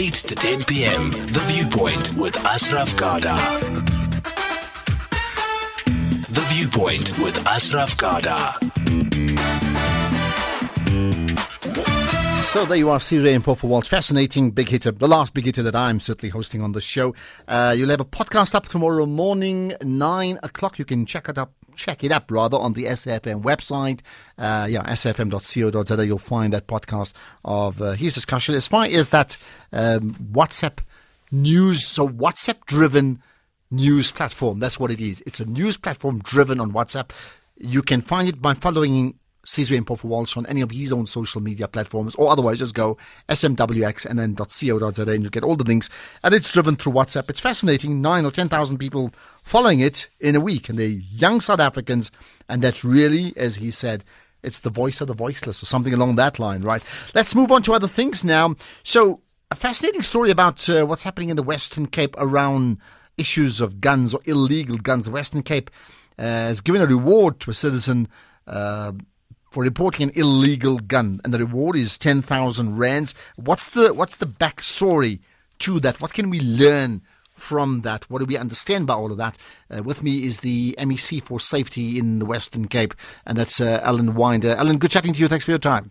8 to 10 p.m. The Viewpoint with Ashraf Garda. The Viewpoint with Ashraf Garda. So there you are, Sizwe Mpofu-Walsh. Fascinating big hitter. The last big hitter that I'm certainly hosting on the show. Uh, you'll have a podcast up tomorrow morning, 9 o'clock. You can check it up check it up rather on the SFM website. Uh, yeah, sfm.co.za. You'll find that podcast of uh, his discussion. As far as that um, WhatsApp news, so WhatsApp driven news platform. That's what it is. It's a news platform driven on WhatsApp. You can find it by following Sizwe Mpofu-Walsh on any of his own social media platforms, or otherwise just go smwx and then .co.za and you get all the links. And it's driven through WhatsApp. It's fascinating. Nine or 10,000 people following it in a week, and they're young South Africans. And that's really, as he said, it's the voice of the voiceless or something along that line, right? Let's move on to other things now. So, a fascinating story about uh, what's happening in the Western Cape around issues of guns or illegal guns. The Western Cape uh, has given a reward to a citizen. Uh, for reporting an illegal gun, and the reward is ten thousand rands. What's the what's the backstory to that? What can we learn from that? What do we understand by all of that? Uh, with me is the MEC for Safety in the Western Cape, and that's uh, Alan Winde. Alan, good chatting to you. Thanks for your time.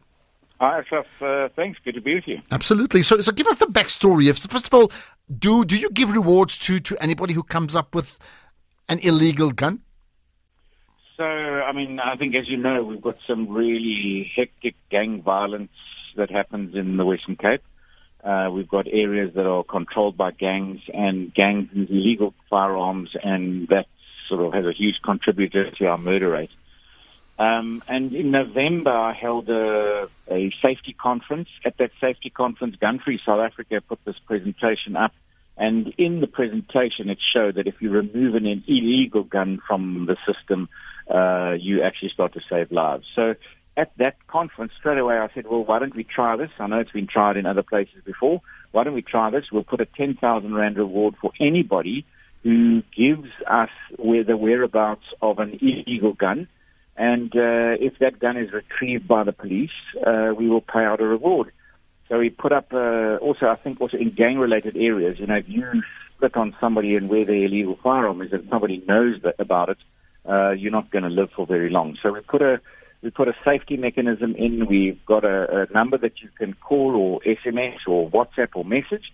Hi, Ashraf. Uh, thanks. Good to be with you. Absolutely. So, so give us the backstory. First of all, do do you give rewards to to anybody who comes up with an illegal gun? So, I mean, I think as you know, we've got some really hectic gang violence that happens in the Western Cape. Uh, we've got areas that are controlled by gangs and gangs use illegal firearms, and that sort of has a huge contributor to our murder rate. Um, and in November, I held a, a safety conference. At that safety conference, Gun Free South Africa put this presentation up. And in the presentation, it showed that if you remove an illegal gun from the system, uh, you actually start to save lives. So at that conference, straight away, I said, well, why don't we try this? I know it's been tried in other places before. Why don't we try this? We'll put a 10,000 Rand reward for anybody who gives us where the whereabouts of an illegal gun. And uh, if that gun is retrieved by the police, uh, we will pay out a reward. So we put up uh, also, I think, also in gang-related areas. You know, if you split on somebody and where their illegal firearm is, and somebody knows that, about it, uh, you're not going to live for very long. So we put a we put a safety mechanism in. We've got a, a number that you can call or SMS or WhatsApp or message.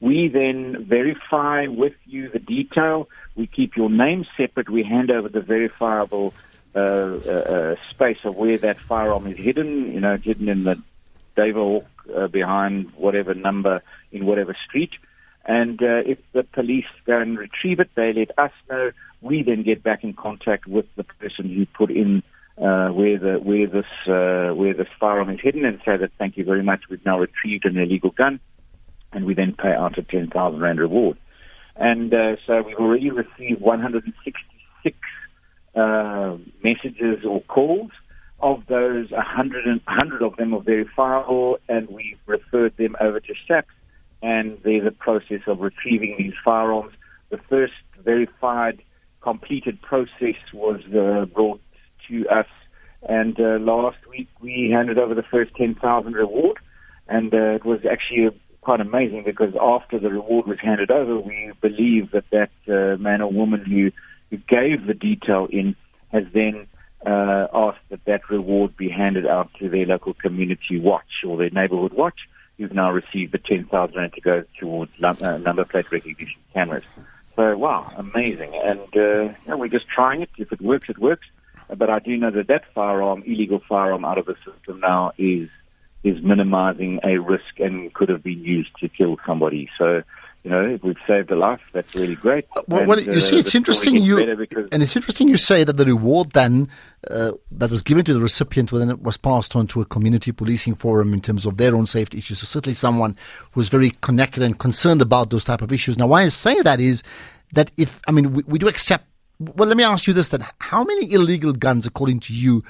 We then verify with you the detail. We keep your name separate. We hand over the verifiable uh, uh, uh space of where that firearm is hidden. You know, hidden in the David uh, behind whatever number in whatever street. And uh, if the police go and retrieve it, they let us know. We then get back in contact with the person who put in uh, where the where this uh, where this firearm is hidden and say that thank you very much. We've now retrieved an illegal gun, and we then pay out a ten thousand rand reward. And uh, so we've already received 166 uh, messages or calls. Of those, 100, and, 100 of them are verifiable, and we've referred them over to SAPS. And there's a process of retrieving these firearms. The first verified completed process was uh, brought to us. And uh, last week we handed over the first 10,000 reward. And uh, it was actually quite amazing because after the reward was handed over, we believe that that uh, man or woman who, who gave the detail in has then uh, asked that that reward be handed out to their local community watch or their neighborhood watch. You've now received the 10,000 rand to go towards uh, number plate recognition cameras. So, wow, amazing. And uh, know, we're just trying it. If it works, it works. But I do know that that firearm, illegal firearm out of the system now is is minimizing a risk and could have been used to kill somebody. So, you know, if we've saved a life, that's really great. Well, and, well you uh, see, it's interesting you and it's interesting you say that the reward then uh, that was given to the recipient when it was passed on to a community policing forum in terms of their own safety issues. So certainly someone who's very connected and concerned about those type of issues. Now, why I say that is that if I mean we, we do accept well, let me ask you this then. How many illegal guns, according to you,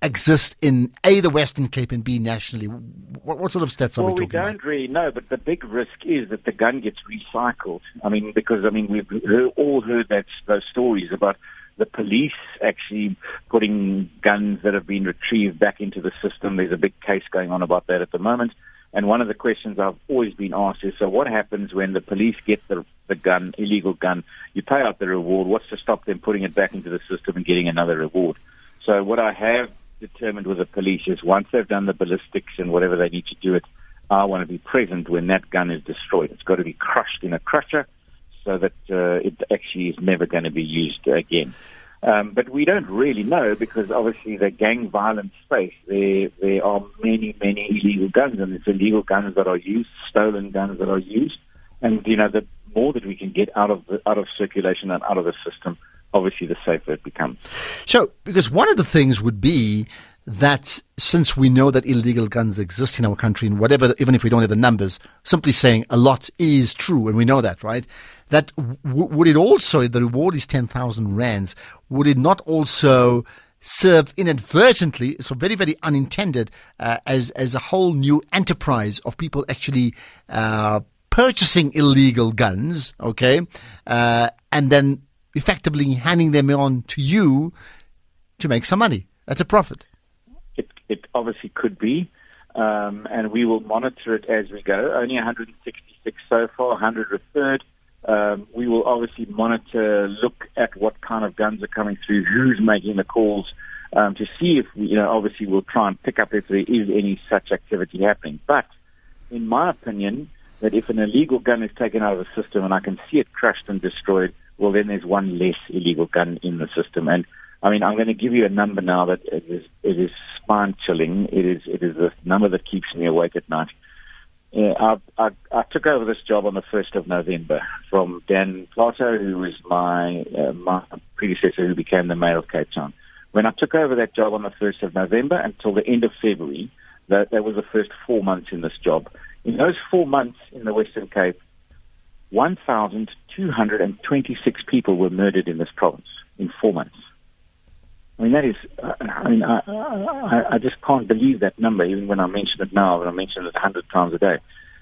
exist in A, the Western Cape, and B, nationally? What, what sort of stats well, are we talking about? Well, we don't really know, but the big risk is that the gun gets recycled. I mean, because, I mean, we've heard, all heard that, those stories about the police actually putting guns that have been retrieved back into the system. There's a big case going on about that at the moment. And one of the questions I've always been asked is, so what happens when the police get the, the gun, illegal gun? You pay out the reward. What's to stop them putting it back into the system and getting another reward? So what I have determined with the police is once they've done the ballistics and whatever they need to do it, I want to be present when that gun is destroyed. It's got to be crushed in a crusher so that uh, it actually is never going to be used again. Um, but we don't really know because obviously the gang violence space, there, there are many, many illegal guns and it's illegal guns that are used, stolen guns that are used. And, you know, the more that we can get out of the, out of circulation and out of the system, obviously the safer it becomes. So, because one of the things would be that since we know that illegal guns exist in our country, and whatever, even if we don't have the numbers, simply saying a lot is true, and we know that, right? That w- would it also, the reward is 10,000 rands, would it not also serve inadvertently, so very, very unintended, uh, as, as a whole new enterprise of people actually, uh, purchasing illegal guns, okay, uh, and then effectively handing them on to you to make some money. at a profit it obviously could be, um, and we will monitor it as we go. Only 166 so far, 100 referred. Um, we will obviously monitor, look at what kind of guns are coming through, who's making the calls, um, to see if we, you know, obviously we'll try and pick up if there is any such activity happening. But in my opinion, that if an illegal gun is taken out of the system and I can see it crushed and destroyed, well, then there's one less illegal gun in the system. And I mean, I'm going to give you a number now that it is it is spine chilling. It is it is a number that keeps me awake at night. Yeah, I, I, I took over this job on the first of November from Dan Plato, who was my uh, my predecessor, who became the mayor of Cape Town. When I took over that job on the first of November until the end of February, that that was the first four months in this job. In those four months in the Western Cape, 1,226 people were murdered in this province in four months. I mean, that is, uh, I mean, I, I, I just can't believe that number, even when I mention it now, when I mention it a hundred times a day.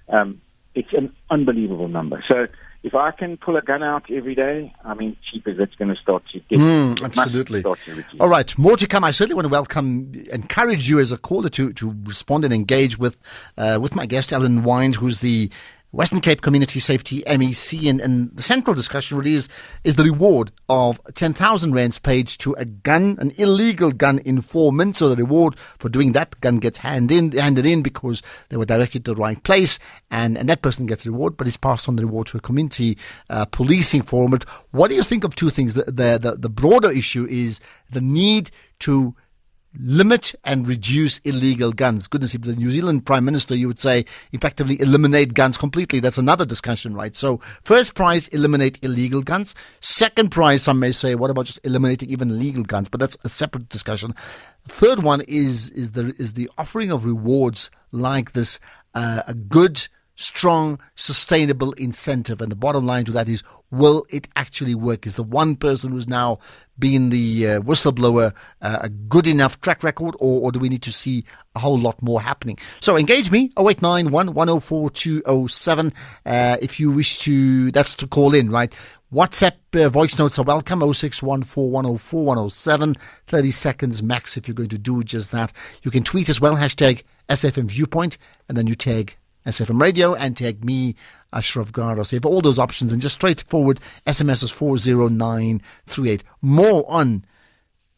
Um, it's an unbelievable number. So if I can pull a gun out every day, I mean, cheap as it's going to start to get. Mm, absolutely. To All right, more to come. I certainly want to welcome, encourage you as a caller to, to respond and engage with, uh, with my guest, Alan Winde, who's the Western Cape Community Safety MEC, and, and the central discussion really is, is the reward of 10,000 rands paid to a gun, an illegal gun informant. So the reward for doing that gun gets hand in, handed in because they were directed to the right place, and, and that person gets the reward, but it's passed on the reward to a community uh, policing informant. What do you think of two things? The, the, the, the broader issue is the need to limit and reduce illegal guns. Goodness, if the New Zealand Prime Minister, you would say, effectively eliminate guns completely. That's another discussion, right? So, first prize, eliminate illegal guns. Second prize, some may say, what about just eliminating even legal guns? But that's a separate discussion. Third one is is the is the offering of rewards like this uh, a good strong, sustainable incentive. And the bottom line to that is, will it actually work? Is the one person who's now been the uh, whistleblower uh, a good enough track record, or, or, do we need to see a whole lot more happening? So engage me, 0891 104 207. Uh, if you wish to, that's to call in, right? WhatsApp uh, voice notes are welcome 0614104107 30 seconds max if you're going to do just that you can tweet as well hashtag SAFM viewpoint and then you tag SAFM radio and tag me, Ashraf Garda. So you have all those options and just straightforward SMS is 40938. More on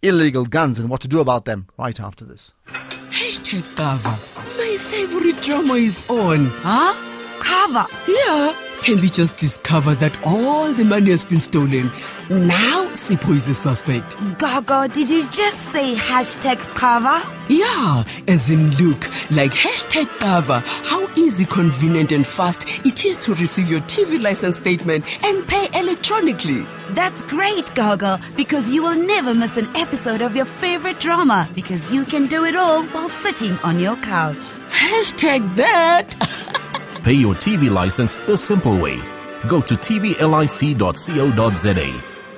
illegal guns and what to do about them right after this. Hashtag cover. My favorite drama is on. Huh? Cover? Yeah. Tembi just discovered that all the money has been stolen. Now Sipho is a suspect. Gaga, did you just say hashtag cover? Yeah, as in look, like hashtag cover. How easy, convenient, and fast it is to receive your TV license statement and pay electronically. That's great, Gaga, because you will never miss an episode of your favorite drama because you can do it all while sitting on your couch. Hashtag that. Pay your TV license the simple way. Go to tvlic.co.za.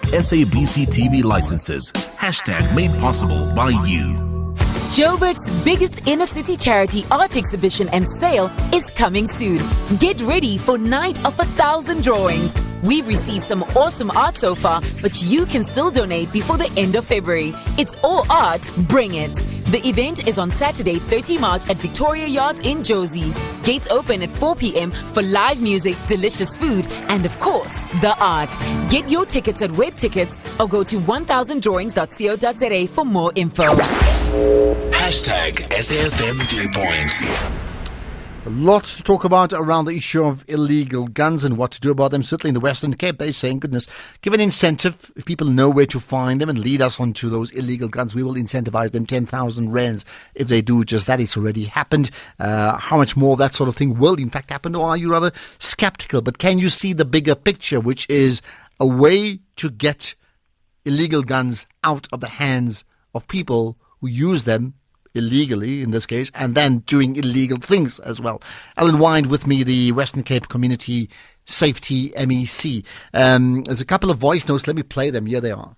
SABC TV licenses. Hashtag made possible by you. Joburg's biggest inner city charity art exhibition and sale is coming soon. Get ready for Night of a Thousand Drawings. We've received some awesome art so far, but you can still donate before the end of February. It's all art, bring it. The event is on Saturday, 30 March at Victoria Yards in Jozi. Gates open at 4 p.m. for live music, delicious food, and of course, the art. Get your tickets at Web Tickets or go to 1000drawings.co.za for more info. Hashtag SAFM Viewpoint. A lot to talk about around the issue of illegal guns and what to do about them. Certainly in the Western Cape, they're saying, goodness, give an incentive. If people know where to find them and lead us onto those illegal guns, we will incentivize them 10,000 rands if they do just that. It's already happened. Uh, how much more that sort of thing will in fact happen, or are you rather skeptical? But can you see the bigger picture, which is a way to get illegal guns out of the hands of people who use them illegally in this case, and then doing illegal things as well. Alan Winde with me, the Western Cape Community Safety MEC. Um, there's a couple of voice notes. Let me play them. Here they are.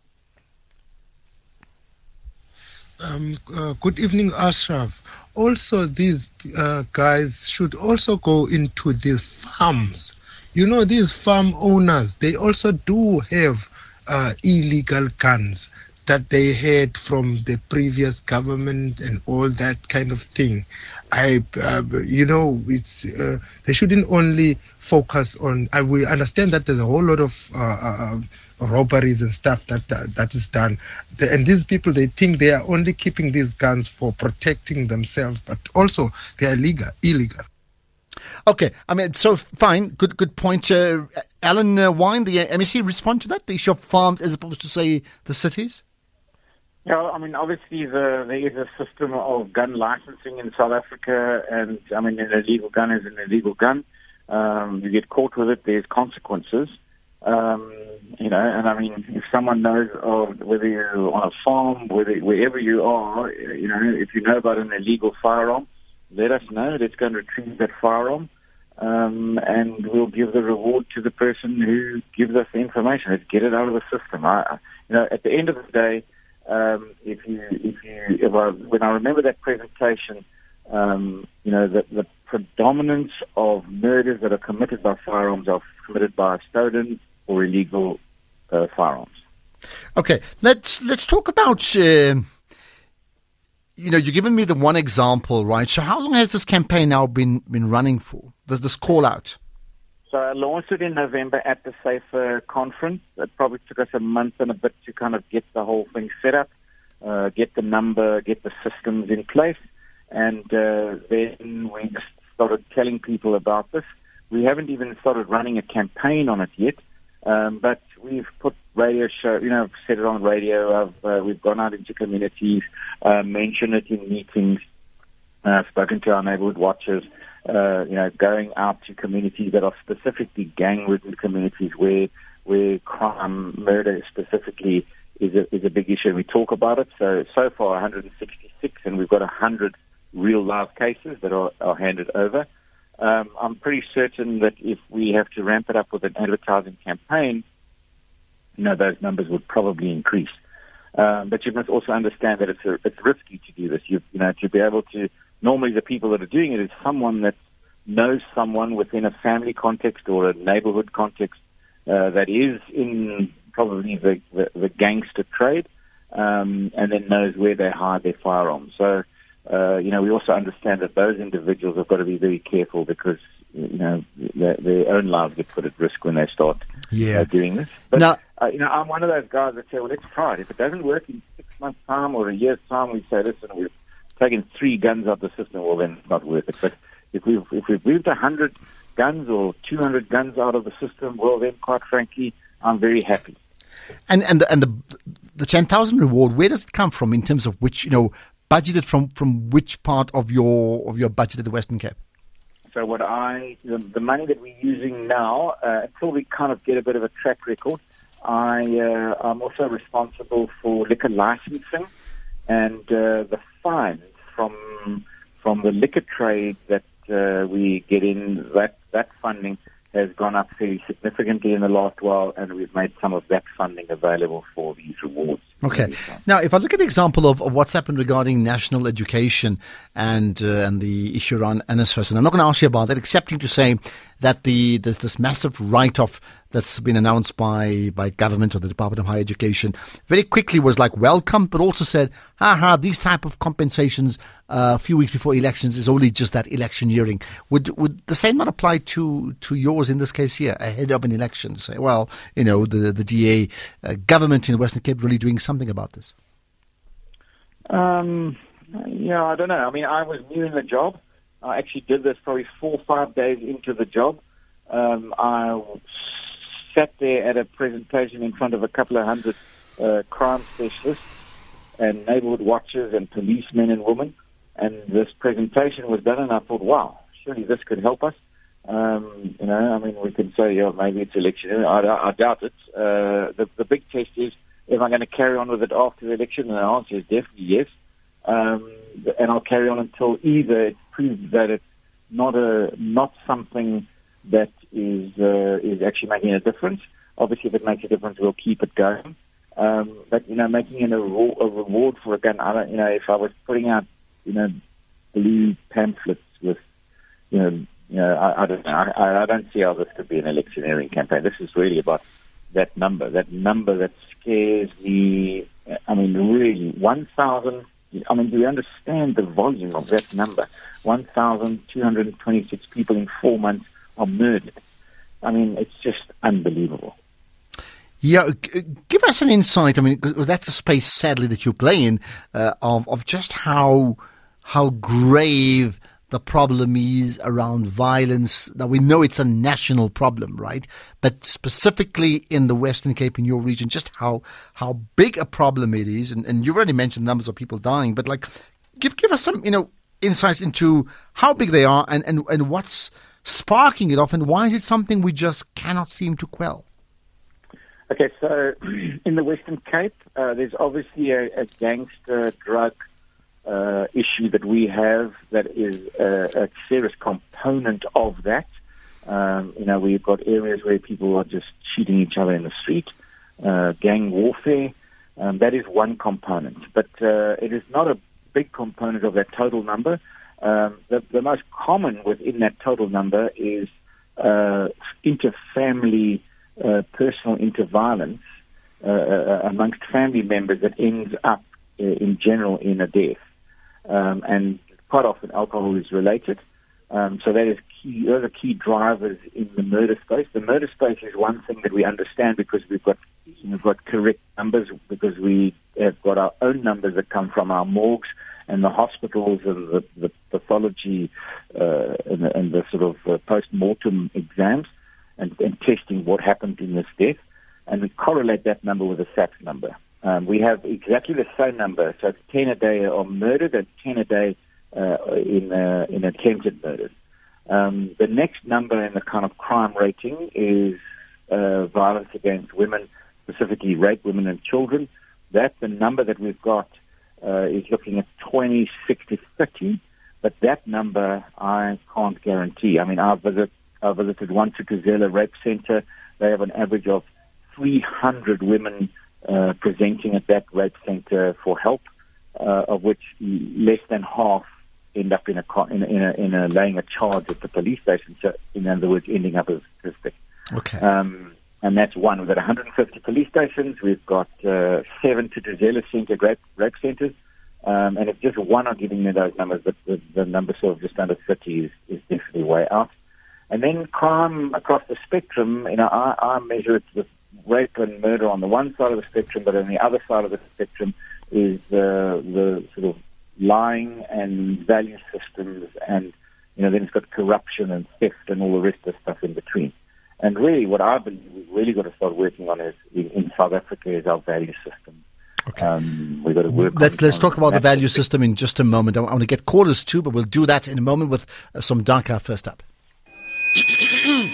Um, uh, good evening, Ashraf. Also, these uh, guys should also go into the farms. You know, these farm owners, they also do have uh, illegal guns that they had from the previous government and all that kind of thing. I, uh, you know, it's uh, they shouldn't only focus on. I we understand that there's a whole lot of uh, uh, robberies and stuff that that, is done, the, and these people they think they are only keeping these guns for protecting themselves, but also they are illegal. Illegal. Okay, I mean, so fine, good, good point. Uh, Alan uh, Winde, the MEC, respond to that the of farms as opposed to say the cities. Yeah, I mean, obviously the, there is a system of gun licensing in South Africa, and I mean, an illegal gun is an illegal gun. Um, you get caught with it, there's consequences. Um, you know, and I mean, if someone knows of whether you're on a farm, whether wherever you are, you know, if you know about an illegal firearm, let us know. Let's go and retrieve that firearm, um, and we'll give the reward to the person who gives us the information. Let's get it out of the system. I, you know, at the end of the day um, if you, if you, if I, when I remember that presentation, um, you know, the, the predominance of murders that are committed by firearms are committed by stolen or illegal uh, firearms. Okay, let's let's talk about. Uh, you know, you've given me the one example, right? So, how long has this campaign now been been running for? Does this call out? So I launched it in November at the Safer conference. It probably took us a month and a bit to kind of get the whole thing set up, uh, get the number, get the systems in place, and uh, then we just started telling people about this. We haven't even started running a campaign on it yet, um, but we've put radio show, you know, set it on radio. Uh, we've gone out into communities, uh, mentioned it in meetings, spoken to our neighborhood watchers uh, you know, going out to communities that are specifically gang-ridden communities where where crime, murder specifically is a is a big issue. We talk about it. So so far, 166, and we've got 100 real live cases that are, are handed over. Um, I'm pretty certain that if we have to ramp it up with an advertising campaign, you know, those numbers would probably increase. Um, but you must also understand that it's a, it's risky to do this. You, you know, to be able to normally the people that are doing it is someone that knows someone within a family context or a neighborhood context uh, that is in probably the, the, the gangster trade, um, and then knows where they hide their firearms. So, uh, you know, we also understand that those individuals have got to be very careful because, you know, their, their own lives get put at risk when they start yeah. uh, doing this. But, now, uh, you know, I'm one of those guys that say, well, let's try it. If it doesn't work in six months' time or a year's time, we say, listen, we've taken three guns out of the system, well, then it's not worth it. But if we've, if we've moved 100 guns or 200 guns out of the system, well, then, quite frankly, I'm very happy. And and the, and the the 10,000 reward, where does it come from in terms of which, you know, budgeted from, from which part of your of your budget at the Western Cape? So what I, the, the money that we're using now, uh, until we kind of get a bit of a track record, I, uh, I'm also responsible for liquor licensing and uh, the fines from from the liquor trade that uh, we get in. That that funding has gone up fairly significantly in the last while, and we've made some of that funding available for these rewards. Okay. Now, if I look at the example of, of what's happened regarding national education and uh, and the issue around NSFAS, and I'm not going to ask you about that, excepting to say that the there's this massive write-off that's been announced by, by government or the Department of Higher Education very quickly was like welcome, but also said, haha, these type of compensations uh, a few weeks before elections is only just that electioneering. Would would the same not apply to, to yours in this case here, ahead of an election? Say, well, you know, the, the DA uh, government in the Western Cape really doing something about this? Um, yeah, I don't know. I mean, I was new in the job. I actually did this probably four or five days into the job. Um, I sat there at a presentation in front of a couple of hundred uh, crime specialists and neighborhood watchers and policemen and women. And this presentation was done, and I thought, wow, surely this could help us. Um, you know, I mean, we can say, yeah, maybe it's election. I, I, I doubt it. Uh, the, the big test is, am I going to carry on with it after the election? And the answer is definitely yes. Um, and I'll carry on until either it proves that it's not a not something that is uh, is actually making a difference. Obviously, if it makes a difference, we'll keep it going. Um, but you know, making it a, a reward for a gun. I don't, you know, if I was putting out, you know, blue pamphlets with, you know, you know, I, I don't know. I, I don't see how this could be an electioneering campaign. This is really about that number, that number that scares me. I mean, really, one thousand. I mean, do you understand the volume of that number? 1,226 people in four months are murdered. I mean, it's just unbelievable. Yeah, give us an insight. I mean, that's a space, sadly, that you play in, uh, of of just how how grave the problem is around violence. Now we know it's a national problem, right? But specifically in the Western Cape, in your region, just how how big a problem it is, and, and you've already mentioned numbers of people dying, but like, give give us some, you know, insights into how big they are and, and, and what's sparking it off, and why is it something we just cannot seem to quell? Okay, so in the Western Cape, uh, there's obviously a, a gangster drug uh, issue that we have that is a, a serious component of that. Um, you know, we've got areas where people are just shooting each other in the street, uh, gang warfare. Um, that is one component, but uh, it is not a big component of that total number. Um, the, the, most common within that total number is uh, interfamily uh, personal interviolence uh, uh, amongst family members that ends up uh, in general in a death. Um, and quite often alcohol is related. Um, so that is key, those are key drivers in the murder space. The murder space is one thing that we understand because we've got we've got correct numbers because we have got our own numbers that come from our morgues and the hospitals and the, the pathology uh, and, the, and, the, sort of uh, post-mortem exams and, and, testing what happened in this death. And we correlate that number with the SAPS number. Um, we have exactly the same number, so it's 10 a day are murdered and 10 a day uh, in, uh, in attempted murders. Um, the next number in the kind of crime rating is uh, violence against women, specifically rape women and children. That's the number that we've got uh, is looking at 20, 60, 30, but that number I can't guarantee. I mean, I, visit, I visited one Thuthuzela Rape Center. They have an average of 300 women uh, presenting at that rape center for help, uh, of which less than half end up in a, in a, in a, in a laying a charge at the police station. So, in other words, ending up as a statistic. Okay. Um, and that's one. We've got 150 police stations. We've got uh, seven Thuthuzela Center rape, rape centers. Um, and it's just one of giving me those numbers, but the, the number sort of just under 30 is, is definitely way out. And then crime across the spectrum, you know, I, I measure it with rape and murder on the one side of the spectrum, but on the other side of the spectrum is uh, the sort of lying and value systems and, you know, then it's got corruption and theft and all the rest of the stuff in between. And really, what I believe we've really got to start working on is in, in South Africa is our value system. Okay. Um, we've got to work. Let's let's talk about the value system in just a moment. I want to get callers too, but we'll do that in a moment with uh, some Daka first up.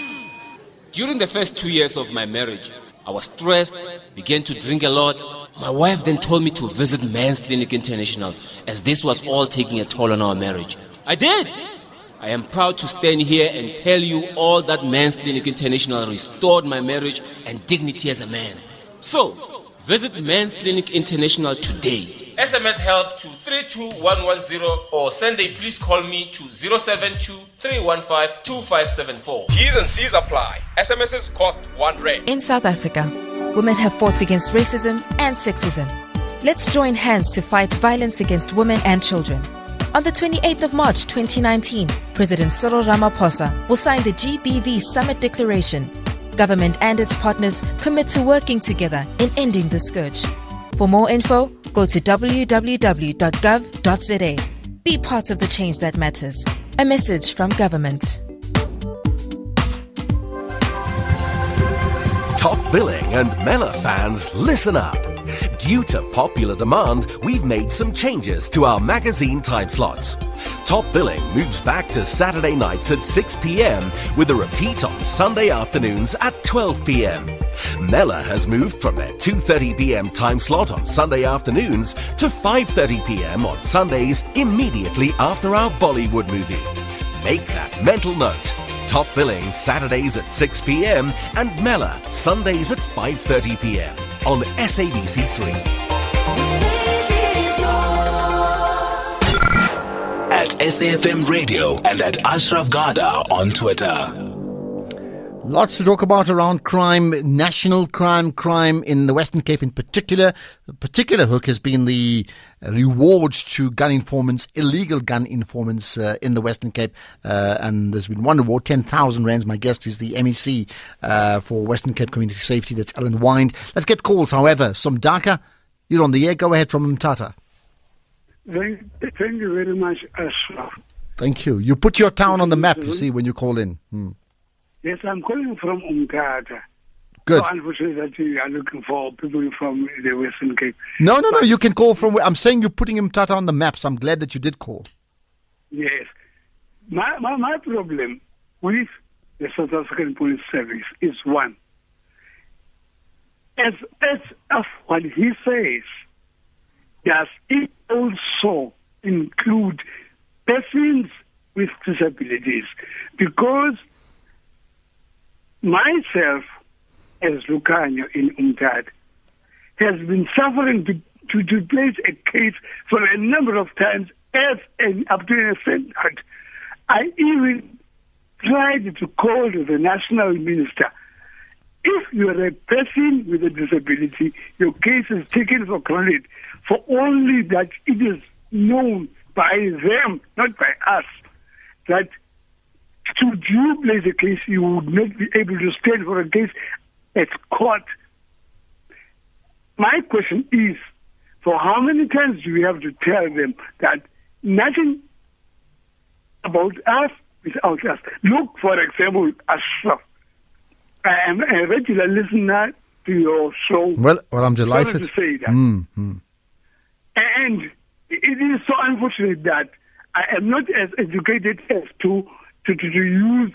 During the first two years of my marriage, I was stressed, began to drink a lot. My wife then told me to visit Men's Clinic International, as this was all taking a toll on our marriage. I did. I am proud to stand here and tell you all that Men's Clinic International restored my marriage and dignity as a man. So, visit Men's Clinic International today SMS help to 32110 or send a please call me to 072 315 2574. T's and C's apply. SMSs cost 1 rand. In South Africa, women have fought against racism and sexism. Let's join hands to fight violence against women and children. On the 28th of March 2019, President Cyril Ramaphosa will sign the GBV Summit Declaration. Government and its partners commit to working together in ending the scourge. For more info, go to www.gov.za. Be part of the change that matters. A message from government. Top Billing and Mela fans, listen up. Due to popular demand, we've made some changes to our magazine time slots. Top Billing moves back to Saturday nights at 6 p.m. with a repeat on Sunday afternoons at 12 p.m. Mela has moved from their 2:30 p.m. time slot on Sunday afternoons to 5:30 p.m. on Sundays immediately after our Bollywood movie. Make that mental note. Top Billing Saturdays at 6 p.m. and Mela Sundays at 5:30 p.m. on SABC3. At SAFM Radio and at Ashraf Garda on Twitter. Lots to talk about around crime, national crime, crime in the Western Cape in particular. The particular hook has been the rewards to gun informants, illegal gun informants uh, in the Western Cape. Uh, and there's been one reward, 10,000 rands. My guest is the MEC uh, for Western Cape Community Safety. That's Alan Winde. Let's get calls, however. Some Dhaka, you're on the air. Go ahead from Mtata. Thank, thank you very much, Ashraf. Thank you. You put your town on the map, you see, when you call in. Hmm. Yes, I'm calling from Umtata. Good. So unfortunately, that you are looking for people from the Western Cape. No, no, no. You can call from. Where I'm saying you're putting Mtata on the map, so I'm glad that you did call. Yes. My, my, my problem with the South African Police Service is one. As, as of what he says, does it also include persons with disabilities? Because myself, as Lucanio in Umtad, has been suffering to, to, to place a case for a number of times as an up to. I even tried to call the national minister. If you are a person with a disability, your case is taken for granted for only that it is known by them, not by us, that should you place a case, you would not be able to stand for a case at court. My question is, for how many times do we have to tell them that nothing about us without us? Look, for example, Ashraf. I am a regular listener to your show. Well, well, I'm delighted. to say that. Mm, mm. And it is so unfortunate that I am not as educated as to, to, to, to use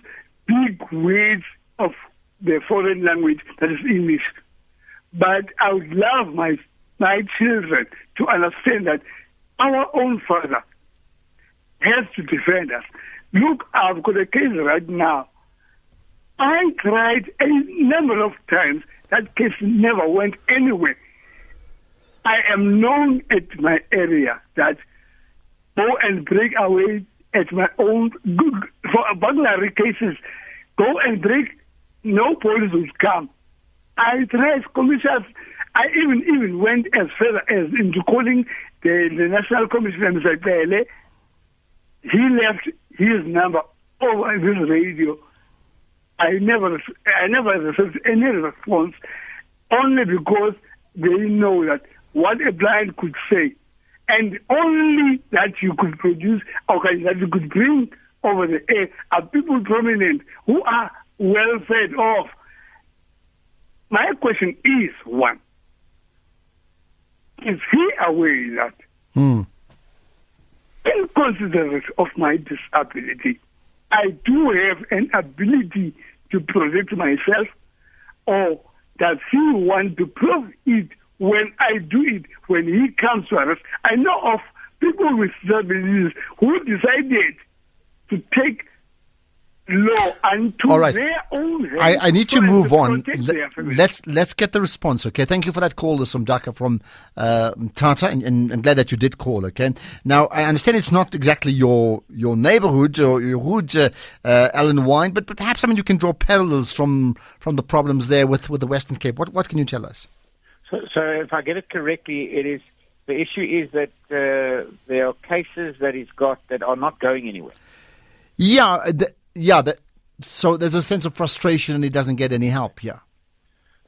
big words of the foreign language that is English. But I would love my, my children to understand that our own father has to defend us. Look, I've got a case right now. I tried a number of times. That case never went anywhere. I am known at my area that go and break away at my own good for burglary cases. Go and break, no police would come. I tried commissioners. I even even went as far as into calling the, the National Commissioner, Mr. Pele. He left his number over this radio. I never, I never received any response, only because they know that what a blind could say, and only that you could produce, okay, that you could bring over the air are people prominent who are well fed off. My question is one: Is he aware that, Hmm. inconsiderate of my disability, I do have an ability to protect myself, or does he want to prove it when I do it, when he comes to arrest? I know of people with disabilities who decided to take law unto All right. their own hands. I, I need to move on. let's let's get the response. Okay, thank you for that call from Dhaka from uh, Tata, and, and, and glad that you did call. Okay, now I understand it's not exactly your your neighbourhood or your hood, uh, uh, Alan Winde, but, but perhaps I mean you can draw parallels from from the problems there with, with the Western Cape. What what can you tell us? So, so if I get it correctly, it is the issue is that uh, there are cases that he's got that are not going anywhere. Yeah, th- yeah. The, so there's a sense of frustration, and he doesn't get any help. Yeah.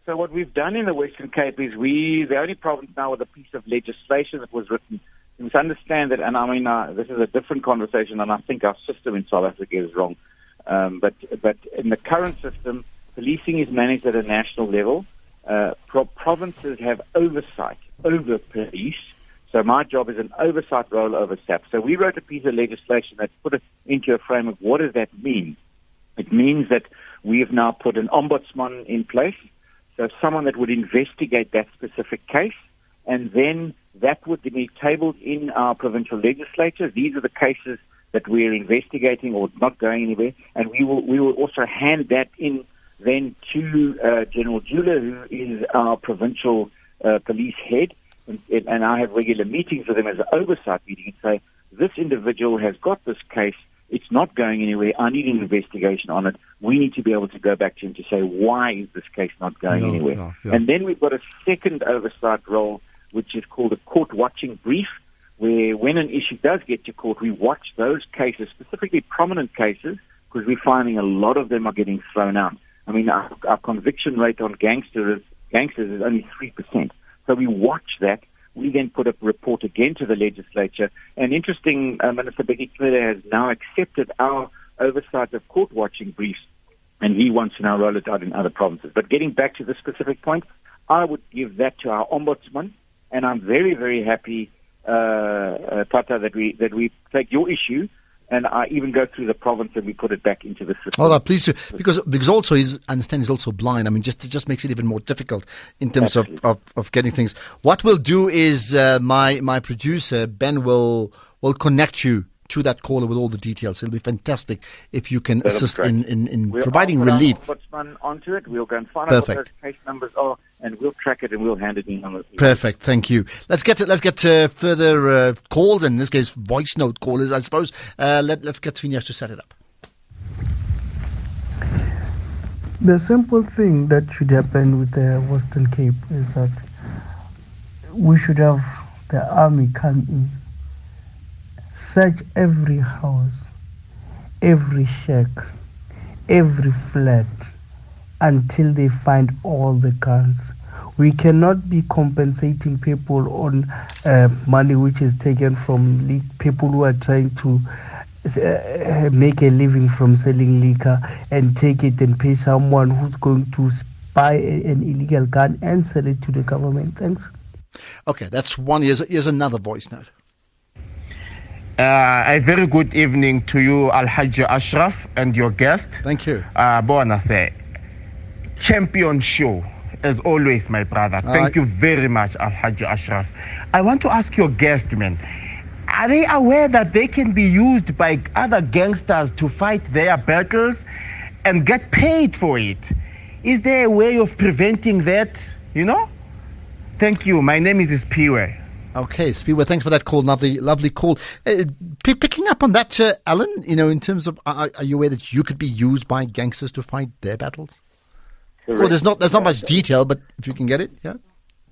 So what we've done in the Western Cape is we the only problem now with a piece of legislation that was written. You must understand that, and I mean uh, this is a different conversation, and I think our system in South Africa is wrong. Um, but but in the current system, policing is managed at a national level. Uh, pro- provinces have oversight over police. So my job is an oversight role over SAP. So we wrote a piece of legislation that put it into a framework. What does that mean? It means that we have now put an ombudsman in place, so someone that would investigate that specific case, and then that would be tabled in our provincial legislature. These are the cases that we're investigating or not going anywhere, and we will we will also hand that in then to uh, General Jula, who is our provincial uh, police head, and, and I have regular meetings with him as an oversight meeting and say, this individual has got this case. It's not going anywhere. I need an investigation on it. We need to be able to go back to him to say, why is this case not going No, anywhere? no, yeah. And then we've got a second oversight role, which is called a court watching brief, where when an issue does get to court, we watch those cases, specifically prominent cases, because we're finding a lot of them are getting thrown out. I mean, our, our conviction rate on gangsters, gangsters is only 3%. So we watch that. We then put a report again to the legislature. And interesting, uh, Minister Bheki Cele has now accepted our oversight of court watching briefs, and he wants to now roll it out in other provinces. But getting back to the specific point, I would give that to our ombudsman, and I'm very, very happy, uh, uh, Tata, that we that we take your issue, and I even go through the province and we put it back into the system. All right, please do because because also he's I understand he's also blind. I mean, just it just makes it even more difficult in terms of, of, of getting things. What we'll do is uh, my my producer Ben will will connect you to that caller with all the details. It'll be fantastic if you can That'll assist great. in in, in We'll providing put our relief. Ombudsman onto it. We'll go and find out Perfect. what those case numbers are, and we'll track it and we'll hand it in on the. Perfect, thank you. Let's get to, let's get to further uh, calls, in this case, voice note callers, I suppose. Uh, let, let's get Phineas to set it up. The simple thing that should happen with the Western Cape is that we should have the army come in, search every house, every shack, every flat until they find all the guns. We cannot be compensating people on uh, money which is taken from le- people who are trying to uh, make a living from selling liquor and take it and pay someone who's going to buy a- an illegal gun and sell it to the government. Thanks. Okay, that's one. Here's, here's another voice note. Uh, a very good evening to you, Al Hajj Ashraf, and your guest. Thank you. Uh, Bona say, champion show, as always, my brother. Thank Uh, you very much, Al Hajj Ashraf. I want to ask your guest, man. Are they aware that they can be used by other gangsters to fight their battles and get paid for it? Is there a way of preventing that? You know? Thank you. My name is Spiwe. Okay, Spiwe, thanks for that call. Lovely, lovely call. Uh, p- picking up on that, uh, Alan, you know, in terms of, are, are you aware that you could be used by gangsters to fight their battles? Well, there's not, there's not much detail, but if you can get it, yeah.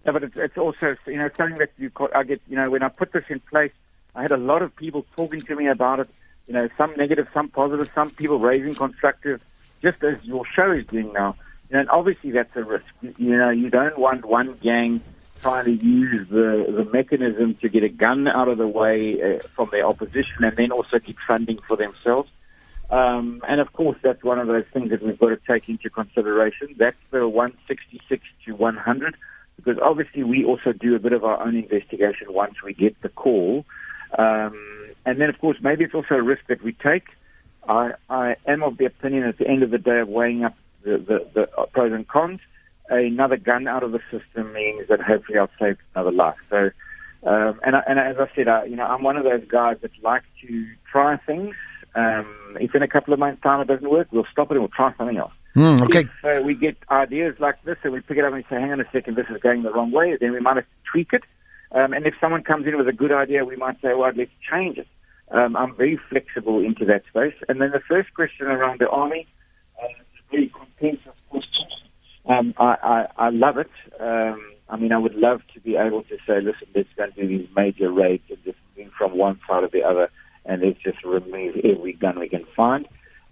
Yeah, but it's, it's also you know something that you call, I get you know when I put this in place, I had a lot of people talking to me about it. You know, some negative, some positive, some people raising constructive, just as your show is doing now. You know, and obviously that's a risk. You know, you don't want one gang trying to use the the mechanism to get a gun out of the way uh, from their opposition, and then also get funding for themselves. Um, and of course, that's one of those things that we've got to take into consideration. That's the 166 to 100, because obviously we also do a bit of our own investigation once we get the call. Um, and then, of course, maybe it's also a risk that we take. I, I am of the opinion at the end of the day of weighing up the, the, the pros and cons. Another gun out of the system means that hopefully I'll save another life. So, um, and, I, and as I said, I, you know, I'm one of those guys that like to try things Um, if in a couple of months' time it doesn't work, we'll stop it and we'll try something else. Hmm, okay. If uh, we get ideas like this and we pick it up and say, hang on a second, this is going the wrong way, then we might have to tweak it. Um, and if someone comes in with a good idea, we might say, well, let's change it. Um, I'm very flexible into that space. And then the first question around the army, uh, very comprehensive question. Um, I, I, I love it. Um, I mean, I would love to be able to say, listen, let's go and do these major raids and just move from one side or the other, and let's just remove every gun we can find.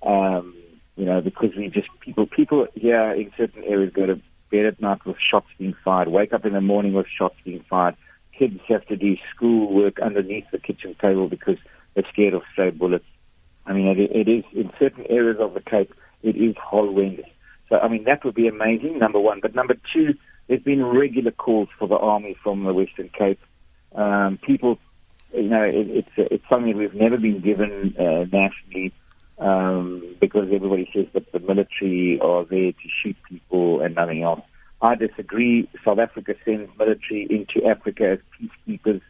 Um, you know, because we just people people here in certain areas go to bed at night with shots being fired, wake up in the morning with shots being fired. Kids have to do school work underneath the kitchen table because they're scared of stray bullets. I mean, it, it is in certain areas of the Cape, it is horrendous. So, I mean, that would be amazing, number one. But number two, there's been regular calls for the army from the Western Cape. Um, people, you know, it, it's it's something we've never been given uh, nationally um, because everybody says that the military are there to shoot people and nothing else. I disagree. South Africa sends military into Africa as peacekeepers.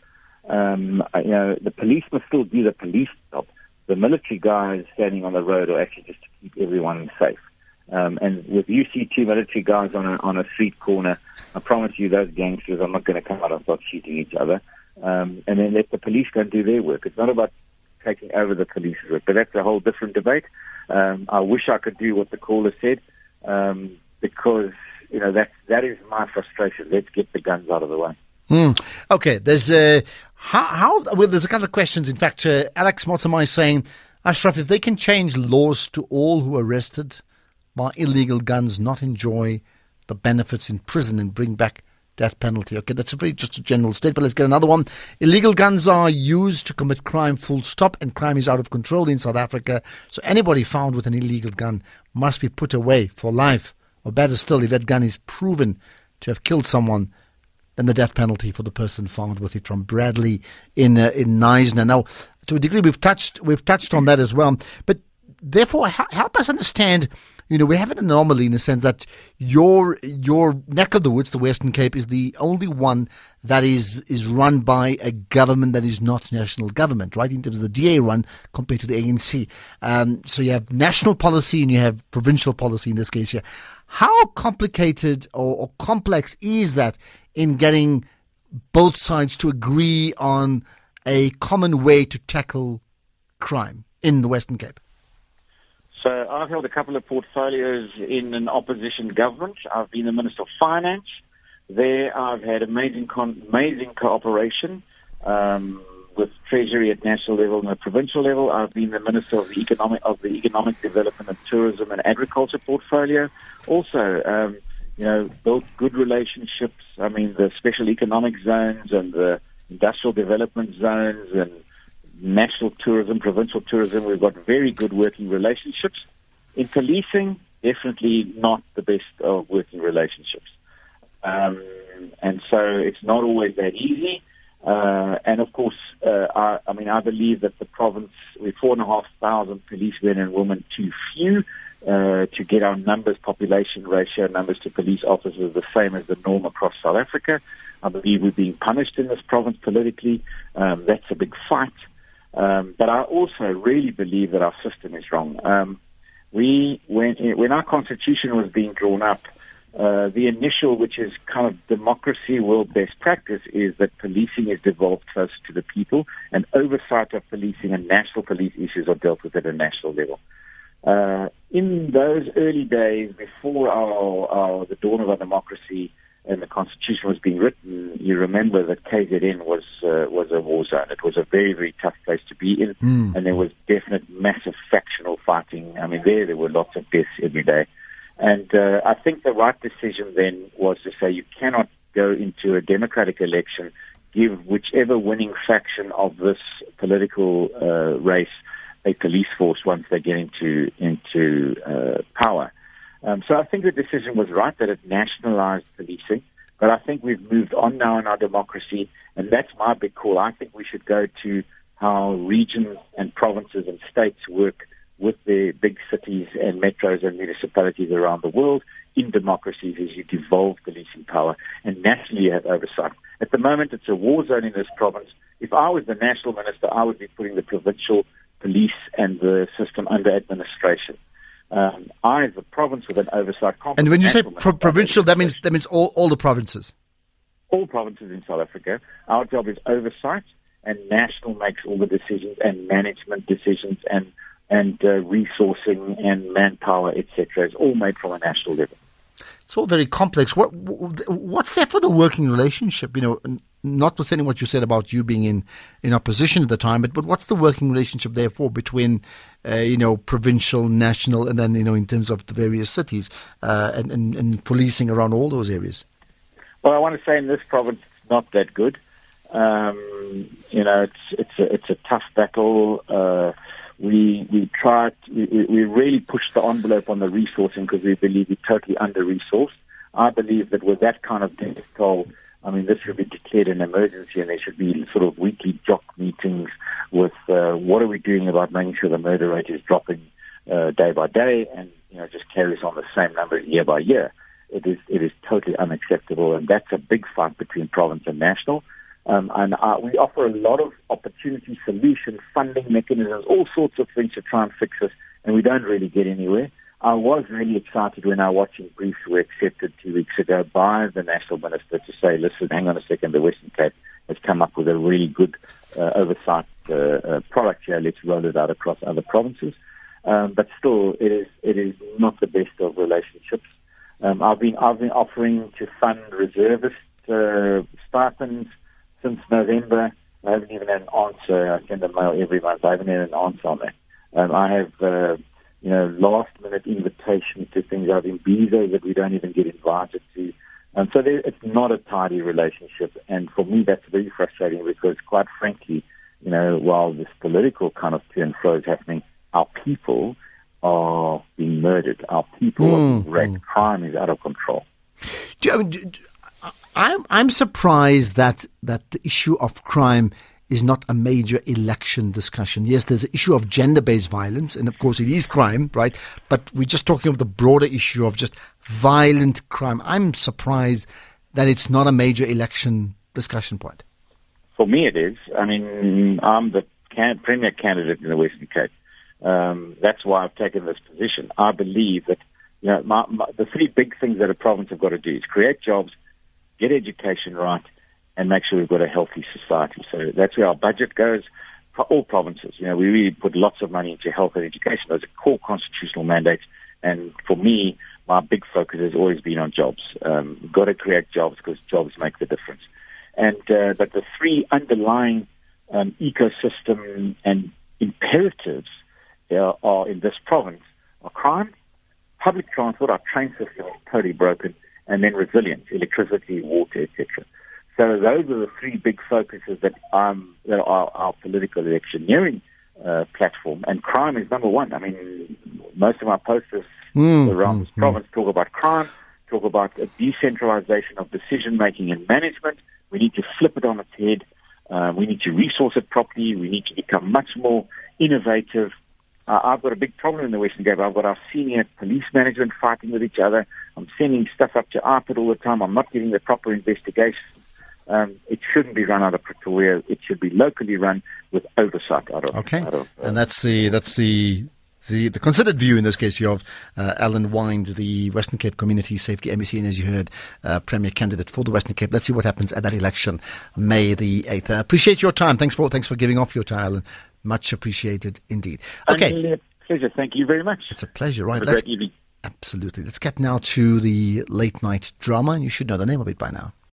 Um, you know, the police must still do the police job. The military guys standing on the road are actually just to keep everyone safe. Um, and you see two military guys on a on a street corner, I promise you those gangsters are not going to come out and start shooting each other. Um, and then let the police go and do their work. It's not about taking over the police's work, but that's a whole different debate. Um, I wish I could do what the caller said, um, because you know that that is my frustration. Let's get the guns out of the way. Hmm. Okay, there's uh, how, how well there's a couple of questions. In fact, uh, Alex Motamai saying, Ashraf, if they can change laws to all who are arrested by illegal guns not enjoy the benefits in prison and bring back death penalty. Okay, that's a very just a general statement. Let's get another one. Illegal guns are used to commit crime, full stop, and crime is out of control in South Africa. So anybody found with an illegal gun must be put away for life. Or better still, if that gun is proven to have killed someone, then the death penalty for the person found with it from Bradley in uh, in Knysna. Now, to a degree, we've touched we've touched on that as well. But therefore, help us understand you know, we have an anomaly in the sense that your your neck of the woods, the Western Cape, is the only one that is is run by a government that is not national government, right? In terms of the DA run compared to the ANC. Um, so you have national policy and you have provincial policy in this case here. How complicated or, or complex is that in getting both sides to agree on a common way to tackle crime in the Western Cape? So I've held a couple of portfolios in an opposition government. I've been the Minister of Finance. There I've had amazing, con- amazing cooperation um, with Treasury at national level and at provincial level. I've been the Minister of the Economic, of the Economic Development and Tourism and Agriculture portfolio. Also, um, you know, built good relationships. I mean, the special economic zones and the industrial development zones and national tourism, provincial tourism. We've got very good working relationships. In policing, definitely not the best of working relationships. Um, and so it's not always that easy. Uh, and of course, uh, I, I, mean, I believe that the province, with four and a half thousand policemen and women too few uh, to get our numbers, population ratio numbers to police officers the same as the norm across South Africa. I believe we're being punished in this province politically. Um, that's a big fight. Um, but I also really believe that our system is wrong. Um, we, when, when our constitution was being drawn up, uh, the initial, which is kind of democracy world best practice, is that policing is devolved closer to the people, and oversight of policing and national police issues are dealt with at a national level. Uh, in those early days, before our, our, the dawn of our democracy, and the Constitution was being written, you remember that KZN was uh, was a war zone. It was a very very tough place to be in, mm. and there was definite massive factional fighting. I mean, there there were lots of deaths every day, and uh, I think the right decision then was to say you cannot go into a democratic election, give whichever winning faction of this political uh, race a police force once they get into into uh, power. Um, so I think the decision was right that it nationalized policing. But I think we've moved on now in our democracy, and that's my big call. I think we should go to how regions and provinces and states work with the big cities and metros and municipalities around the world in democracies as you devolve policing power and nationally you have oversight. At the moment, it's a war zone in this province. If I was the national minister, I would be putting the provincial police and the system under administration. Um, I, as a province with an oversight, and when you say pro- provincial, that means that means all, all the provinces. All provinces in South Africa. Our job is oversight, and national makes all the decisions and management decisions and and uh, resourcing and manpower, etc. It's all made from a national level. It's all very complex. What what's there for the working relationship? You know, notwithstanding what you said about you being in, in opposition at the time, but, but what's the working relationship therefore between, uh, you know, provincial, national, and then, you know, in terms of the various cities uh, and, and, and, policing around all those areas? Well, I want to say in this province, it's not that good. Um, you know, it's, it's, a, it's a tough battle. Uh, we we tried we, we really pushed the envelope on the resourcing because we believe we're totally under resourced. I believe that with that kind of death toll, I mean, this should be declared an emergency, and there should be sort of weekly JOC meetings with uh, what are we doing about making sure the murder rate is dropping uh, day by day, and you know just carries on the same number year by year. It is it is totally unacceptable, and that's a big fight between province and national. Um, and uh, we offer a lot of opportunity solutions, funding mechanisms, all sorts of things to try and fix this, and we don't really get anywhere. I was really excited when our watching briefs were accepted two weeks ago by the National Minister to say, listen, hang on a second, the Western Cape has come up with a really good uh, oversight uh, uh, product here. Let's roll it out across other provinces. Um, but still, it is it is not the best of relationships. Um, I've been I've been offering to fund reservist uh, stipends since November. I haven't even had an answer. I send a mail every month. I haven't had an answer on that. Um, I have uh, you know, last minute invitations to things out in Bizo that we don't even get invited to. And so there, it's not a tidy relationship. And for me, that's very frustrating because quite frankly, you know, while this political kind of to and fro is happening, our people are being murdered. Our people mm. are being raped. Crime is out of control. Do, I mean, do, I'm, I'm surprised that, that the issue of crime is not a major election discussion. Yes, there's an issue of gender based violence, and of course it is crime, right? But we're just talking about the broader issue of just violent crime. I'm surprised that it's not a major election discussion point. For me, it is. I mean, I'm the can- premier candidate in the Western Cape. Um, that's why I've taken this position. I believe that you know my, my, the three big things that a province have got to do is create jobs, get education right, and make sure we've got a healthy society. So that's where our budget goes for all provinces. You know, we really put lots of money into health and education. Those are core constitutional mandates. And for me, my big focus has always been on jobs. Um, got to create jobs because jobs make the difference. And uh, but the three underlying um, ecosystem and imperatives are, are in this province are crime, public transport, our train system is totally broken, and then resilience, electricity, water, etc. So those are the three big focuses that, um, that are our political electioneering uh, platform. And crime is number one. I mean, most of our posters mm, around mm, this province mm. talk about crime, talk about a decentralization of decision making and management. We need to flip it on its head. Uh, we need to resource it properly. We need to become much more innovative. Uh, I've got a big problem in the Western Cape. I've got our senior police management fighting with each other. I'm sending stuff up to IPID all the time. I'm not getting the proper investigation um, it shouldn't be run out of Pretoria. It should be locally run with oversight out of. Okay, out of, uh, and that's the that's the. The, the considered view in this case of uh, Alan Winde, the Western Cape Community Safety MEC, and as you heard, uh, Premier candidate for the Western Cape. Let's see what happens at that election, May the 8th. I appreciate your time. Thanks for thanks for giving off your time, Alan. Much appreciated indeed. Okay. pleasure. Thank you very much. It's a pleasure. Right. Let's, Absolutely. Let's get now to the late night drama, and you should know the name of it by now.